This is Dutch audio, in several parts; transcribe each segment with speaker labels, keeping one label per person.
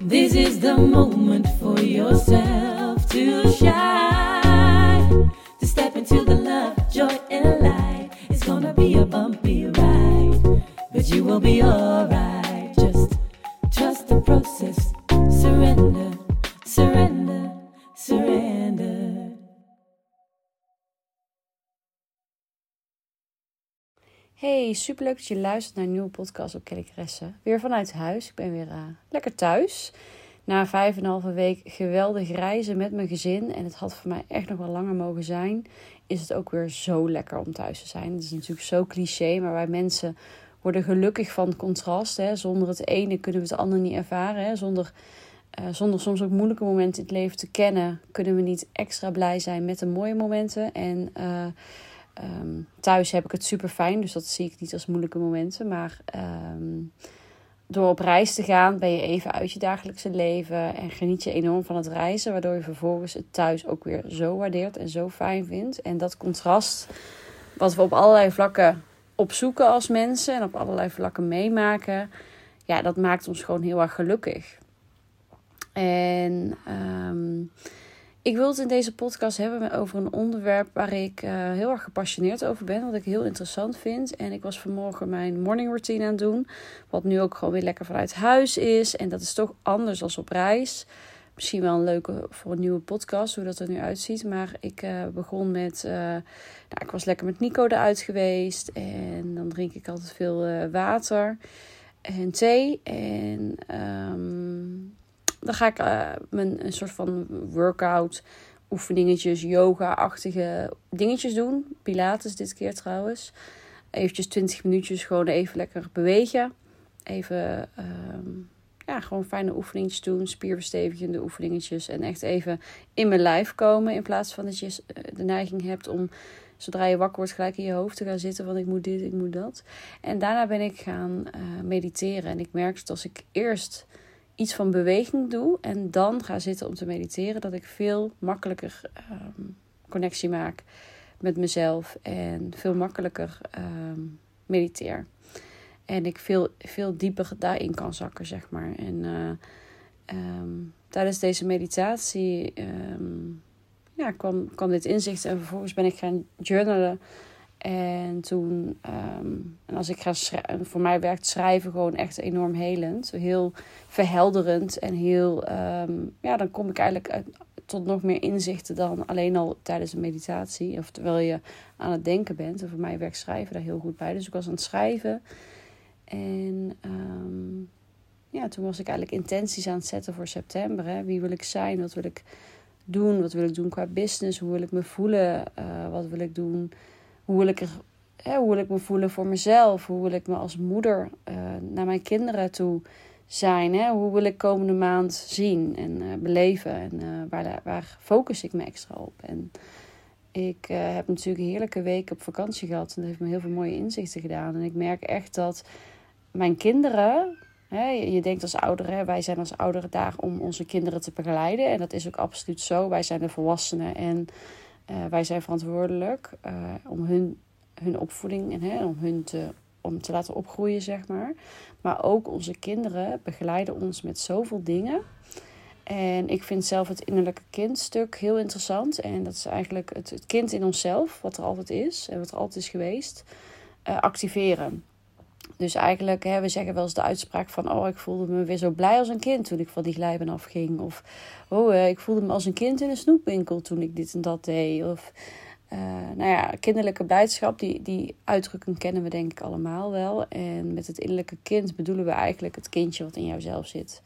Speaker 1: This is the moment for yourself to shine. To step into the love, joy, and light. It's gonna be a bumpy ride, but you will be alright. Just trust the process. Surrender,
Speaker 2: Hey, superleuk dat je luistert naar een nieuwe podcast op Kellycressen. Weer vanuit huis. Ik ben weer uh, lekker thuis. Na vijf en een halve week geweldig reizen met mijn gezin. En het had voor mij echt nog wel langer mogen zijn. Is het ook weer zo lekker om thuis te zijn. Het is natuurlijk zo cliché, maar wij mensen worden gelukkig van contrast. Hè. Zonder het ene kunnen we het andere niet ervaren. Hè. Zonder, uh, zonder soms ook moeilijke momenten in het leven te kennen, kunnen we niet extra blij zijn met de mooie momenten. En... Uh, Um, thuis heb ik het super fijn, dus dat zie ik niet als moeilijke momenten. Maar um, door op reis te gaan, ben je even uit je dagelijkse leven en geniet je enorm van het reizen, waardoor je vervolgens het thuis ook weer zo waardeert en zo fijn vindt. En dat contrast, wat we op allerlei vlakken opzoeken als mensen en op allerlei vlakken meemaken, ja, dat maakt ons gewoon heel erg gelukkig. En um, ik wil het in deze podcast hebben over een onderwerp waar ik uh, heel erg gepassioneerd over ben. Wat ik heel interessant vind. En ik was vanmorgen mijn morning routine aan het doen. Wat nu ook gewoon weer lekker vanuit huis is. En dat is toch anders dan op reis. Misschien wel een leuke voor een nieuwe podcast, hoe dat er nu uitziet. Maar ik uh, begon met. Uh, nou, ik was lekker met Nico eruit geweest. En dan drink ik altijd veel water en thee. En. Um, dan ga ik uh, mijn een soort van workout, oefeningetjes, yoga-achtige dingetjes doen. Pilates dit keer trouwens. Eventjes 20 minuutjes gewoon even lekker bewegen. Even um, ja, gewoon fijne oefeningetjes doen. Spierverstevigende oefeningetjes. En echt even in mijn lijf komen. In plaats van dat je de neiging hebt om zodra je wakker wordt gelijk in je hoofd te gaan zitten. Want ik moet dit, ik moet dat. En daarna ben ik gaan uh, mediteren. En ik merk dat als ik eerst iets van beweging doe en dan ga zitten om te mediteren, dat ik veel makkelijker um, connectie maak met mezelf en veel makkelijker um, mediteer. En ik veel, veel dieper daarin kan zakken, zeg maar. En uh, um, tijdens deze meditatie ja, kwam, kwam dit inzicht en vervolgens ben ik gaan journalen. En toen, um, en als ik ga schrijven, voor mij werkt schrijven gewoon echt enorm helend. Heel verhelderend en heel, um, ja, dan kom ik eigenlijk tot nog meer inzichten dan alleen al tijdens een meditatie. Of terwijl je aan het denken bent. En voor mij werkt schrijven daar heel goed bij. Dus ik was aan het schrijven. En um, ja, toen was ik eigenlijk intenties aan het zetten voor september. Hè. Wie wil ik zijn? Wat wil ik doen? Wat wil ik doen qua business? Hoe wil ik me voelen? Uh, wat wil ik doen? Hoe wil ik, hè, hoe wil ik me voelen voor mezelf? Hoe wil ik me als moeder uh, naar mijn kinderen toe zijn? Hè? Hoe wil ik komende maand zien en uh, beleven? En uh, waar, waar focus ik me extra op? En ik heb natuurlijk een heerlijke week op vakantie gehad. En dat heeft me heel veel mooie inzichten gedaan. En ik merk echt dat mijn kinderen... Je denkt als ouderen, wij zijn als ouderen daar om onze kinderen te begeleiden. En dat is ook absoluut zo. Wij zijn de volwassenen en uh, wij zijn verantwoordelijk uh, om hun, hun opvoeding en hè, om hun te, om te laten opgroeien, zeg maar. Maar ook onze kinderen begeleiden ons met zoveel dingen. En ik vind zelf het innerlijke kindstuk heel interessant. En dat is eigenlijk het, het kind in onszelf, wat er altijd is en wat er altijd is geweest, uh, activeren. Dus eigenlijk, hè, we zeggen wel eens de uitspraak van... oh, ik voelde me weer zo blij als een kind toen ik van die glijbaan afging. Of, oh, ik voelde me als een kind in een snoepwinkel toen ik dit en dat deed. Of, uh, nou ja, kinderlijke blijdschap, die, die uitdrukking kennen we denk ik allemaal wel. En met het innerlijke kind bedoelen we eigenlijk het kindje wat in jouzelf zit.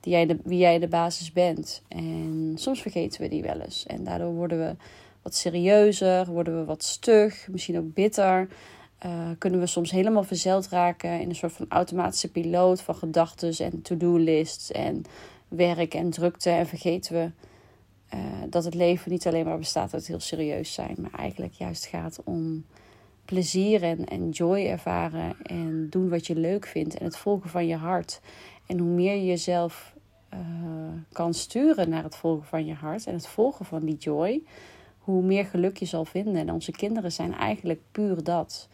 Speaker 2: Die jij de, wie jij de basis bent. En soms vergeten we die wel eens. En daardoor worden we wat serieuzer, worden we wat stug, misschien ook bitter... Uh, kunnen we soms helemaal verzeld raken in een soort van automatische piloot van gedachten en to-do-lists en werk en drukte. En vergeten we uh, dat het leven niet alleen maar bestaat uit heel serieus zijn, maar eigenlijk juist gaat om plezier en, en joy ervaren en doen wat je leuk vindt en het volgen van je hart. En hoe meer je jezelf uh, kan sturen naar het volgen van je hart en het volgen van die joy, hoe meer geluk je zal vinden. En onze kinderen zijn eigenlijk puur dat.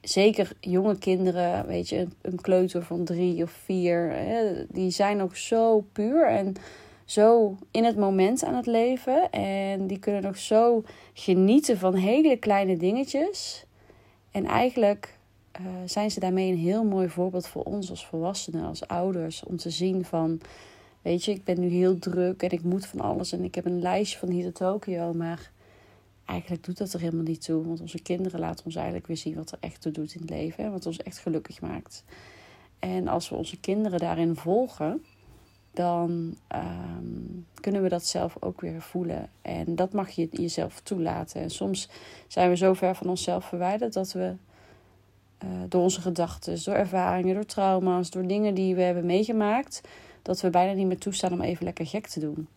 Speaker 2: zeker jonge kinderen, weet je, een kleuter van drie of vier, hè, die zijn nog zo puur en zo in het moment aan het leven. En die kunnen nog zo genieten van hele kleine dingetjes. En eigenlijk uh, zijn ze daarmee een heel mooi voorbeeld voor ons als volwassenen, als ouders, om te zien van, weet je, ik ben nu heel druk en ik moet van alles en ik heb een lijstje van hier tot Tokio, maar eigenlijk doet dat er helemaal niet toe. Want onze kinderen laten ons eigenlijk weer zien wat er echt toe doet in het leven. en Wat ons echt gelukkig maakt. En als we onze kinderen daarin volgen, dan um, kunnen we dat zelf ook weer voelen. En dat mag je jezelf toelaten. En soms zijn we zo ver van onszelf verwijderd dat we uh, door onze gedachten, door ervaringen, door trauma's, door dingen die we hebben meegemaakt, dat we bijna niet meer toestaan om even lekker gek te doen.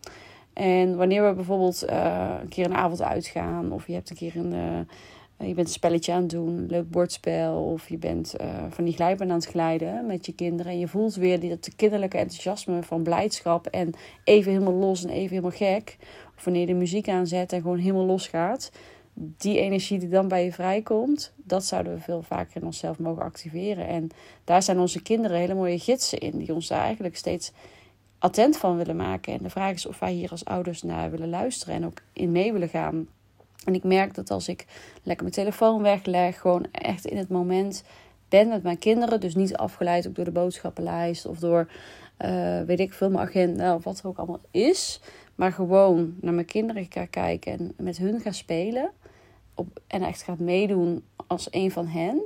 Speaker 2: En wanneer we bijvoorbeeld uh, een keer een avond uitgaan, of je hebt een keer een, uh, je bent een spelletje aan het doen, leuk bordspel, of je bent uh, van die glijbaan aan het glijden met je kinderen. En je voelt weer dat kinderlijke enthousiasme van blijdschap en even helemaal los en even helemaal gek. Of wanneer je de muziek aanzet en gewoon helemaal los gaat. Die energie die dan bij je vrijkomt, dat zouden we veel vaker in onszelf mogen activeren. En daar zijn onze kinderen hele mooie gidsen in, die ons daar eigenlijk steeds attent van willen maken. En de vraag is of wij hier als ouders naar willen luisteren en ook in mee willen gaan. En ik merk dat als ik lekker mijn telefoon wegleg, gewoon echt in het moment ben met mijn kinderen, dus niet afgeleid ook door de boodschappenlijst of door, uh, weet ik veel, mijn agenda of wat er ook allemaal is. Maar gewoon naar mijn kinderen ga kijken en met hun ga spelen. Op, en echt gaat meedoen als een van hen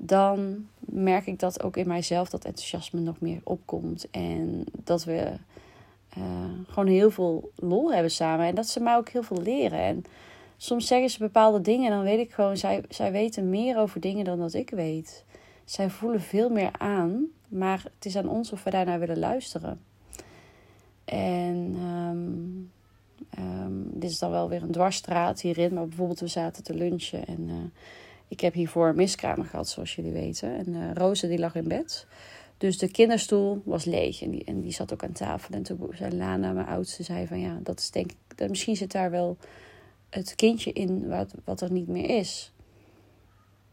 Speaker 2: dan merk ik dat ook in mijzelf dat enthousiasme nog meer opkomt. En dat we uh, gewoon heel veel lol hebben samen. En dat ze mij ook heel veel leren. En soms zeggen ze bepaalde dingen en dan weet ik gewoon, zij, zij weten meer over dingen dan dat ik weet. Zij voelen veel meer aan, maar het is aan ons of we daarnaar willen luisteren. En um, um, dit is dan wel weer een dwarsstraat hierin, maar bijvoorbeeld we zaten te lunchen en... Uh, ik heb hiervoor een miskramer gehad, zoals jullie weten. En uh, Roze die lag in bed. Dus de kinderstoel was leeg en die, en die zat ook aan tafel. En toen zei Lana, mijn oudste, zei van ja, dat is denk ik, misschien zit daar wel het kindje in wat, wat er niet meer is.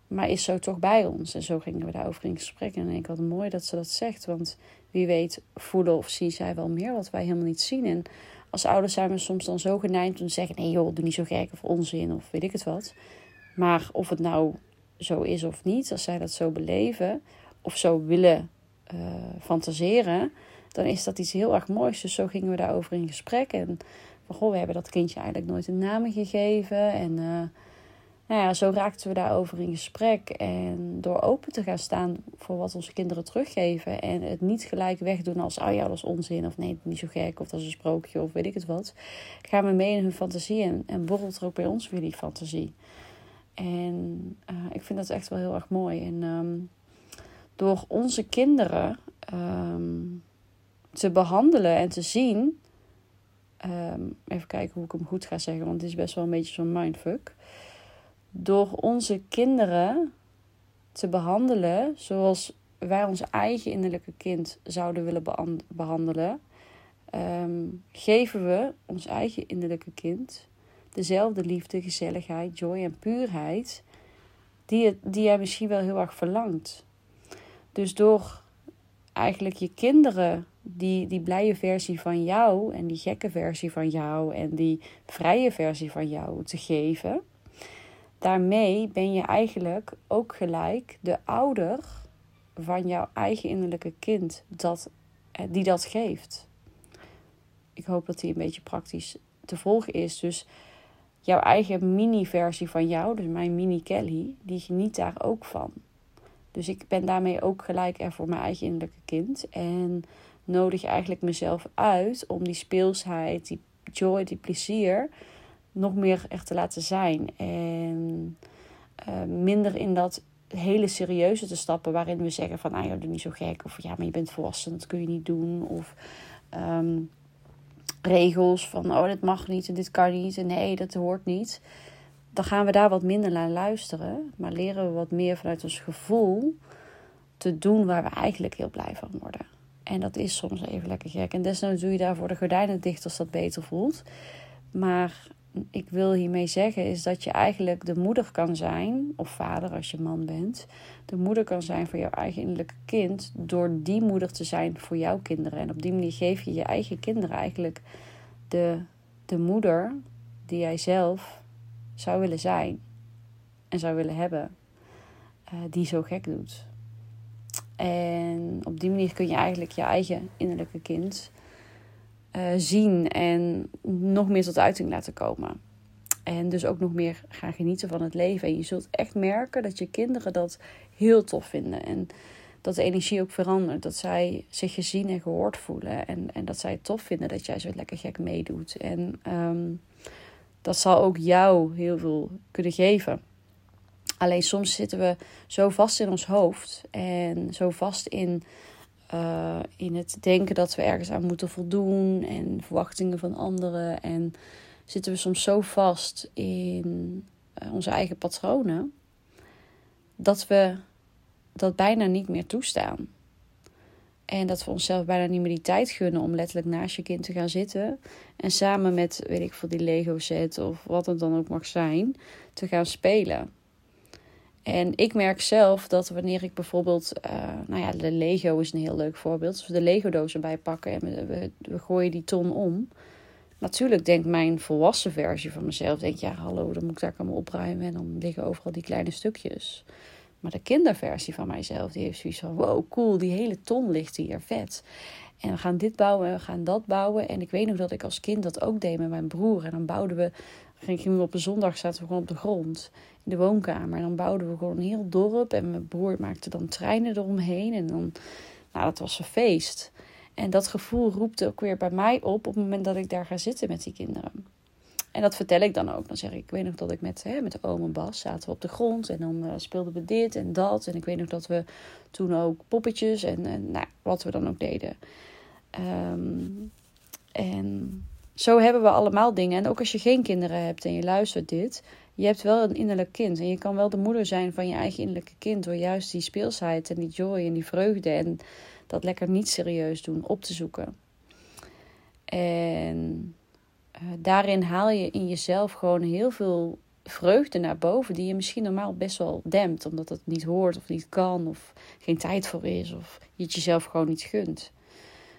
Speaker 2: Maar is zo toch bij ons. En zo gingen we daarover in gesprek. En ik wat mooi dat ze dat zegt. Want wie weet voelen of zien zij wel meer wat wij helemaal niet zien. En als ouders zijn we soms dan zo geneigd om te zeggen... nee joh, doe niet zo gek of onzin of weet ik het wat. Maar of het nou zo is of niet, als zij dat zo beleven of zo willen uh, fantaseren, dan is dat iets heel erg moois. Dus zo gingen we daarover in gesprek. En van goh, we hebben dat kindje eigenlijk nooit een naam gegeven. En uh, nou ja, zo raakten we daarover in gesprek. En door open te gaan staan voor wat onze kinderen teruggeven. En het niet gelijk wegdoen als, oh ja, dat is onzin. Of nee, niet zo gek. Of dat is een sprookje. Of weet ik het wat. Gaan we mee in hun fantasie. En, en borrelt er ook bij ons weer die fantasie. En uh, ik vind dat echt wel heel erg mooi. En um, door onze kinderen um, te behandelen en te zien. Um, even kijken hoe ik hem goed ga zeggen, want het is best wel een beetje zo'n mindfuck. Door onze kinderen te behandelen zoals wij ons eigen innerlijke kind zouden willen behandelen, geven we ons eigen innerlijke kind dezelfde liefde, gezelligheid, joy en puurheid die, het, die jij misschien wel heel erg verlangt. Dus door eigenlijk je kinderen die, die blije versie van jou en die gekke versie van jou en die vrije versie van jou te geven, daarmee ben je eigenlijk ook gelijk de ouder van jouw eigen innerlijke kind dat, eh, die dat geeft. Ik hoop dat die een beetje praktisch te volgen is. Dus jouw eigen mini-versie van jou, dus mijn mini-Kelly, die geniet daar ook van. Dus ik ben daarmee ook gelijk er voor mijn eigen innerlijke kind. En nodig eigenlijk mezelf uit om die speelsheid, die joy, die plezier nog meer echt te laten zijn. En uh, minder in dat hele serieuze te stappen waarin we zeggen van, ah ja, doe niet zo gek. Of ja, maar je bent volwassen, dat kun je niet doen. Of um, regels van oh, dit mag niet en dit kan niet en nee, dat hoort niet. Dan gaan we daar wat minder naar luisteren, maar leren we wat meer vanuit ons gevoel te doen waar we eigenlijk heel blij van worden. En dat is soms even lekker gek. En desnoods doe je daarvoor de gordijnen dicht als dat beter voelt. Maar ik wil hiermee zeggen is dat je eigenlijk de moeder kan zijn, of vader als je man bent, de moeder kan zijn voor jouw eigen innerlijke kind, door die moeder te zijn voor jouw kinderen. En op die manier geef je je eigen kinderen eigenlijk de, de moeder die jij zelf zou willen zijn en zou willen hebben, uh, die zo gek doet. En op die manier kun je eigenlijk je eigen innerlijke kind uh, zien en nog meer tot uiting laten komen. En dus ook nog meer gaan genieten van het leven. En je zult echt merken dat je kinderen dat heel tof vinden. En dat de energie ook verandert. Dat zij zich gezien en gehoord voelen. En, en dat zij het tof vinden dat jij zo lekker gek meedoet. En um, dat zal ook jou heel veel kunnen geven. Alleen soms zitten we zo vast in ons hoofd. En zo vast in uh, in het denken dat we ergens aan moeten voldoen en verwachtingen van anderen. En zitten we soms zo vast in uh, onze eigen patronen dat we dat bijna niet meer toestaan. En dat we onszelf bijna niet meer die tijd gunnen om letterlijk naast je kind te gaan zitten. En samen met, weet ik veel, die Lego set of wat het dan ook mag zijn, te gaan spelen. En ik merk zelf dat wanneer ik bijvoorbeeld, uh, nou ja, de Lego is een heel leuk voorbeeld. Als we de Lego-doos erbij pakken en we, we, gooien die ton om. Natuurlijk denkt mijn volwassen versie van mezelf, denk ja, hallo, dan moet ik daar allemaal opruimen en dan liggen overal die kleine stukjes. Maar de kinderversie van mijzelf, die heeft zoiets van, wow, cool, die hele ton ligt hier, vet. En we gaan dit bouwen en we gaan dat bouwen. En ik weet nog dat ik als kind dat ook deed met mijn broer. En dan bouwden we, gingen we op een zondag, zaten we gewoon op de grond in de woonkamer. En dan bouwden we gewoon een heel dorp. En mijn broer maakte dan treinen eromheen. En dan, nou, dat was een feest. En dat gevoel roept ook weer bij mij op op het moment dat ik daar ga zitten met die kinderen. En dat vertel ik dan ook. Dan zeg ik, ik weet nog dat ik met, hè, met de oom en Bas zaten we op de grond. En dan uh, speelden we dit en dat. En ik weet nog dat we toen ook poppetjes en, en nou, wat we dan ook deden. Um, en zo hebben we allemaal dingen. En ook als je geen kinderen hebt en je luistert dit, je hebt wel een innerlijk kind. En je kan wel de moeder zijn van je eigen innerlijke kind door juist die speelsheid en die joy en die vreugde en dat lekker niet serieus doen op te zoeken. En uh, daarin haal je in jezelf gewoon heel veel vreugde naar boven die je misschien normaal best wel dempt, omdat het niet hoort of niet kan of geen tijd voor is of je het jezelf gewoon niet gunt.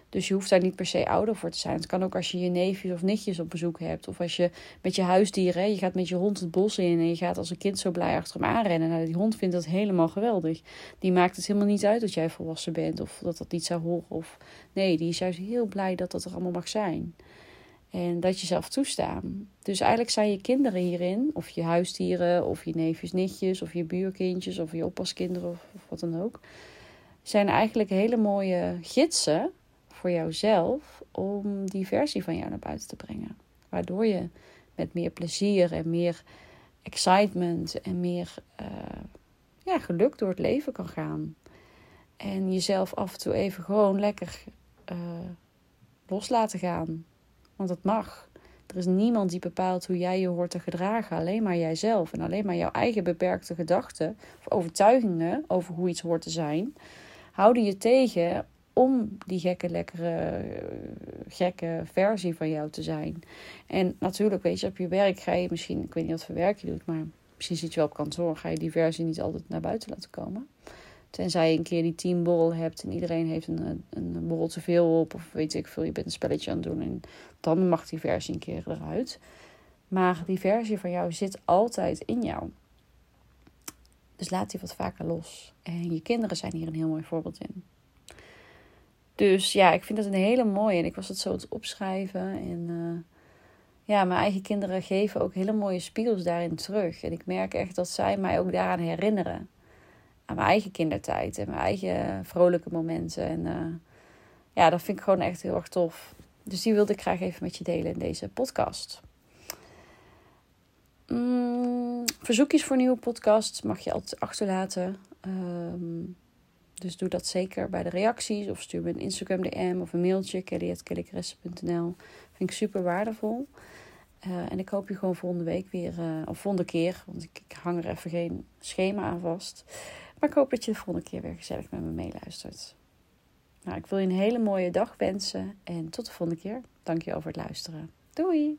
Speaker 2: Dus je hoeft daar niet per se ouder voor te zijn. Het kan ook als je je neefjes of nichtjes op bezoek hebt. Of als je met je huisdieren, je gaat met je hond het bos in en je gaat als een kind zo blij achter hem aanrennen. Nou, die hond vindt dat helemaal geweldig. Die maakt het helemaal niet uit dat jij volwassen bent of dat dat niet zou horen. Of nee, die is juist heel blij dat dat er allemaal mag zijn. En dat je zelf toestaan. Dus eigenlijk zijn je kinderen hierin, of je huisdieren, of je neefjes, nichtjes, of je buurkindjes, of je oppaskinderen, of, of wat dan ook. Zijn eigenlijk hele mooie gidsen voor jouzelf om die versie van jou naar buiten te brengen. Waardoor je met meer plezier en meer excitement en meer uh, ja, geluk door het leven kan gaan. En jezelf af en toe even gewoon lekker uh, los laten gaan. Want het mag. Er is niemand die bepaalt hoe jij je hoort te gedragen. Alleen maar jijzelf. En alleen maar jouw eigen beperkte gedachten of overtuigingen over hoe iets hoort te zijn. Houden je tegen om die gekke, lekkere, gekke versie van jou te zijn. En natuurlijk, weet je, op je werk ga je misschien, ik weet niet wat voor werk je doet, maar misschien zit je wel op kantoor, ga je die versie niet altijd naar buiten laten komen. Tenzij je een keer die teamborrel hebt en iedereen heeft een, een borrel te veel op, of weet ik veel, je bent een spelletje aan het doen en dan mag die versie een keer eruit. Maar die versie van jou zit altijd in jou. Dus laat die wat vaker los. En je kinderen zijn hier een heel mooi voorbeeld in. Dus ja, ik vind dat een hele mooie. En ik was het zo te opschrijven. En uh, ja, mijn eigen kinderen geven ook hele mooie spiegels daarin terug. En ik merk echt dat zij mij ook daaraan herinneren. Aan mijn eigen kindertijd en mijn eigen vrolijke momenten. En uh, ja, dat vind ik gewoon echt heel erg tof. Dus die wilde ik graag even met je delen in deze podcast. Mm, verzoekjes voor nieuwe podcasts mag je altijd achterlaten. Um, dus doe dat zeker bij de reacties of stuur me een Instagram DM of een mailtje kelly.kellykresse.nl. Vind ik super waardevol. Uh, en ik hoop je gewoon volgende week weer, uh, of volgende keer, want ik, ik, hang er even geen schema aan vast. Maar ik hoop dat je de volgende keer weer gezellig met me meeluistert. Nou, ik wil je een hele mooie dag wensen en tot de volgende keer. Dank je voor het luisteren. Doei!